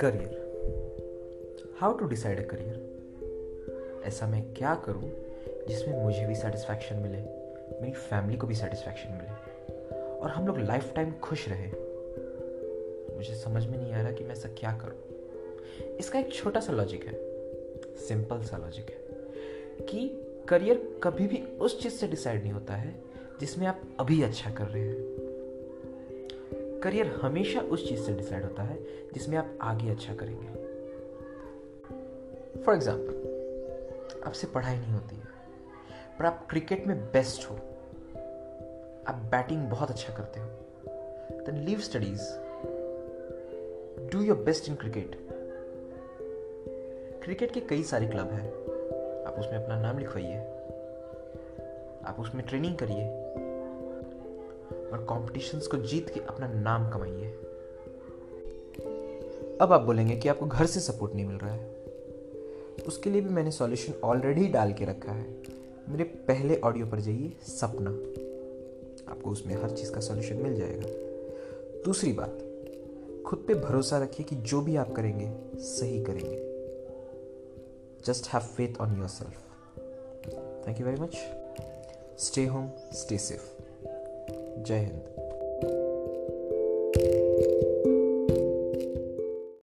Career. How to decide a career ऐसा मैं क्या करूँ जिसमें मुझे भी सेटिस्फैक्शन मिले, मेरी फैमिली को भी सेटिस्फैक्शन मिले, और हम लोग लाइफ टाइम खुश रहे। मुझे समझ में नहीं आ रहा कि मैं ऐसा क्या करूँ। इसका एक छोटा सा लॉजिक है सिंपल सा लॉजिक है, कि करियर कभी भी उस चीज़ से डिसाइड नहीं होता है जिसमें आप अभी अच्छा कर रहे हैं। करियर हमेशा उस चीज़ से डिसाइड होता है, जिसमें आप आगे अच्छा करेंगे। फॉर एग्ज़ाम्पल आपसे पढ़ाई नहीं होती है, पर आप क्रिकेट में बेस्ट हो। आप बैटिंग बहुत अच्छा करते हो। Then leave studies do your best in cricket cricket के कई सारे क्लब हैं। आप उसमें अपना नाम लिखवाइए। आप उसमें ट्रेनिंग करिए। और कॉम्पिटिशन्स को जीत के अपना नाम कमाइए। अब आप बोलेंगे कि आपको घर से सपोर्ट नहीं मिल रहा है। उसके लिए भी मैंने सॉल्यूशन ऑलरेडी डाल के रखा है। मेरे पहले ऑडियो पर जाइए, सपना। आपको उसमें हर चीज़ का सॉल्यूशन मिल जाएगा। दूसरी बात, खुद पे भरोसा रखिए कि जो भी आप करेंगे, सही करेंगे। Just have faith on yourself thank you very much stay home stay safe. जय हिंद।